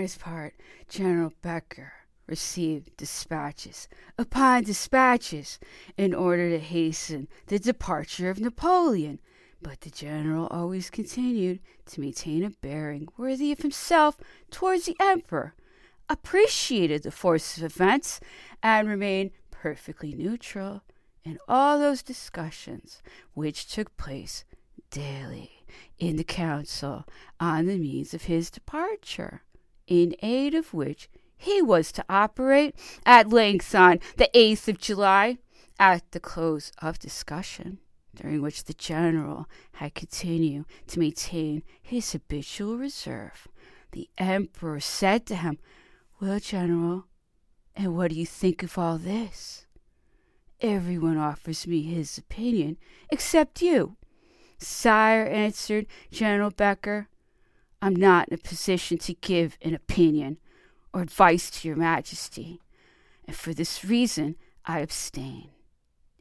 His part, General Becker received dispatches upon dispatches in order to hasten the departure of Napoleon, but the general always continued to maintain a bearing worthy of himself towards the emperor, appreciated the force of events, and remained perfectly neutral in all those discussions which took place daily in the council on the means of his departure, in aid of which he was to operate at length on the 8th of July, at the close of discussion, during which the general had continued to maintain his habitual reserve. The emperor said to him, Well, general, and what do you think of all this? Everyone offers me his opinion, except you. Sire, answered General Becker, I'm not in a position to give an opinion or advice to your majesty, and for this reason I abstain.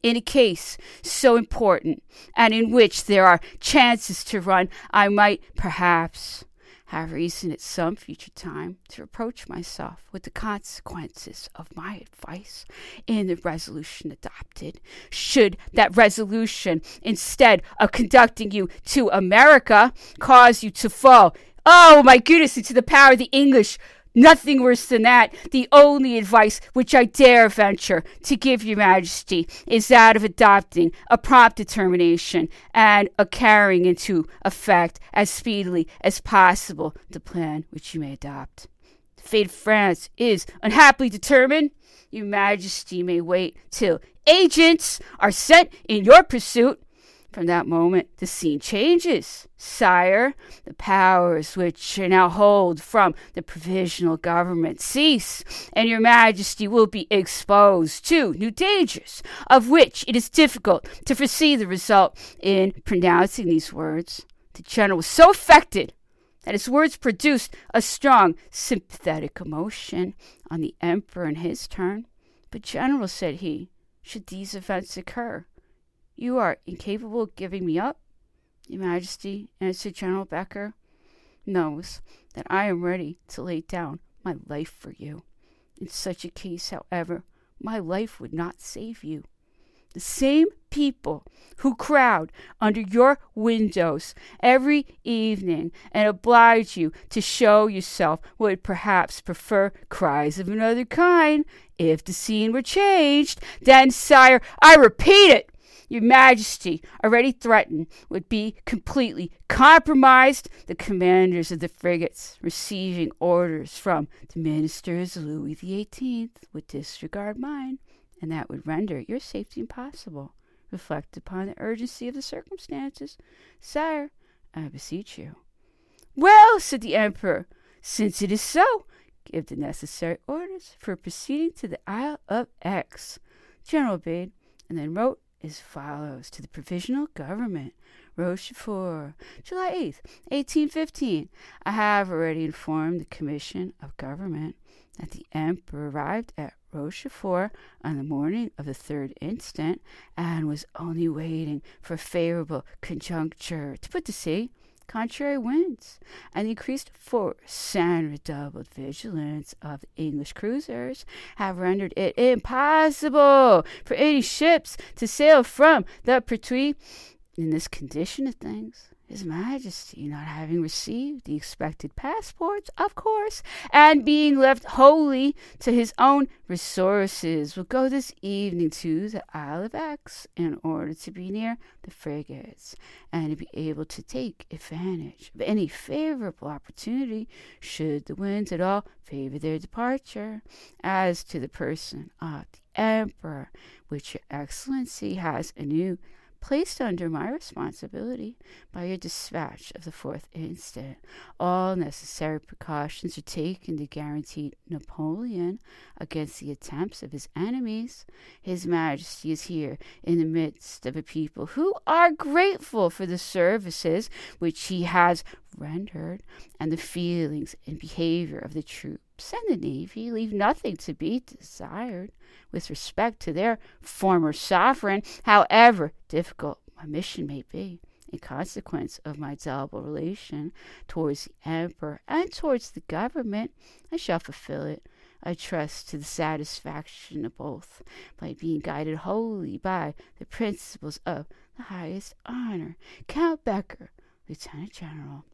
In a case so important and in which there are chances to run, I might perhaps have reason at some future time to reproach myself with the consequences of my advice in the resolution adopted. Should that resolution, instead of conducting you to America, cause you to fall, oh my goodness, into the power of the English, Nothing worse than that. The only advice which I dare venture to give your majesty is that of adopting a prompt determination and a carrying into effect as speedily as possible the plan which you may adopt. The fate of France is unhappily determined. Your majesty may wait till agents are sent in your pursuit from that moment, the scene changes. Sire, the powers which you now hold from the provisional government cease, and your majesty will be exposed to new dangers, of which it is difficult to foresee the result in pronouncing these words. The general was so affected that his words produced a strong sympathetic emotion on the emperor in his turn. But, general, said he, should these events occur, you are incapable of giving me up? Your Majesty, answered General Becker, knows that I am ready to lay down my life for you. In such a case, however, my life would not save you. The same people who crowd under your windows every evening and oblige you to show yourself would perhaps prefer cries of another kind if the scene were changed. Then, sire, I repeat it, your Majesty, already threatened, would be completely compromised. The commanders of the frigates, receiving orders from the ministers of Louis XVIII, would disregard mine, and that would render your safety impossible. Reflect upon the urgency of the circumstances. Sire, I beseech you. Well, said the Emperor, since it is so, give the necessary orders for proceeding to the Isle of Aix. General obeyed, and then wrote as follows to the Provisional Government, Rochefort, July 8th, 1815. I have already informed the Commission of Government that the Emperor arrived at Rochefort on the morning of the 3rd instant and was only waiting for a favorable conjuncture to put to sea contrary winds, and increased force and redoubled vigilance of the English cruisers have rendered it impossible for any ships to sail from the Pertuis. In this condition of things, his Majesty, not having received the expected passports, of course, and being left wholly to his own resources, will go this evening to the Isle of Aix in order to be near the frigates and to be able to take advantage of any favorable opportunity should the winds at all favor their departure. As to the person of the Emperor, which Your Excellency has anew placed under my responsibility by your dispatch of the 4th instant. All necessary precautions are taken to guarantee Napoleon against the attempts of his enemies. His Majesty is here in the midst of a people who are grateful for the services which he has rendered, and the feelings and behavior of the troops and the navy leave nothing to be desired with respect to their former sovereign, however difficult my mission may be. In consequence of my double relation towards the Emperor and towards the government, I shall fulfill it, I trust, to the satisfaction of both, by being guided wholly by the principles of the highest honor. Count Becker, Lieutenant General.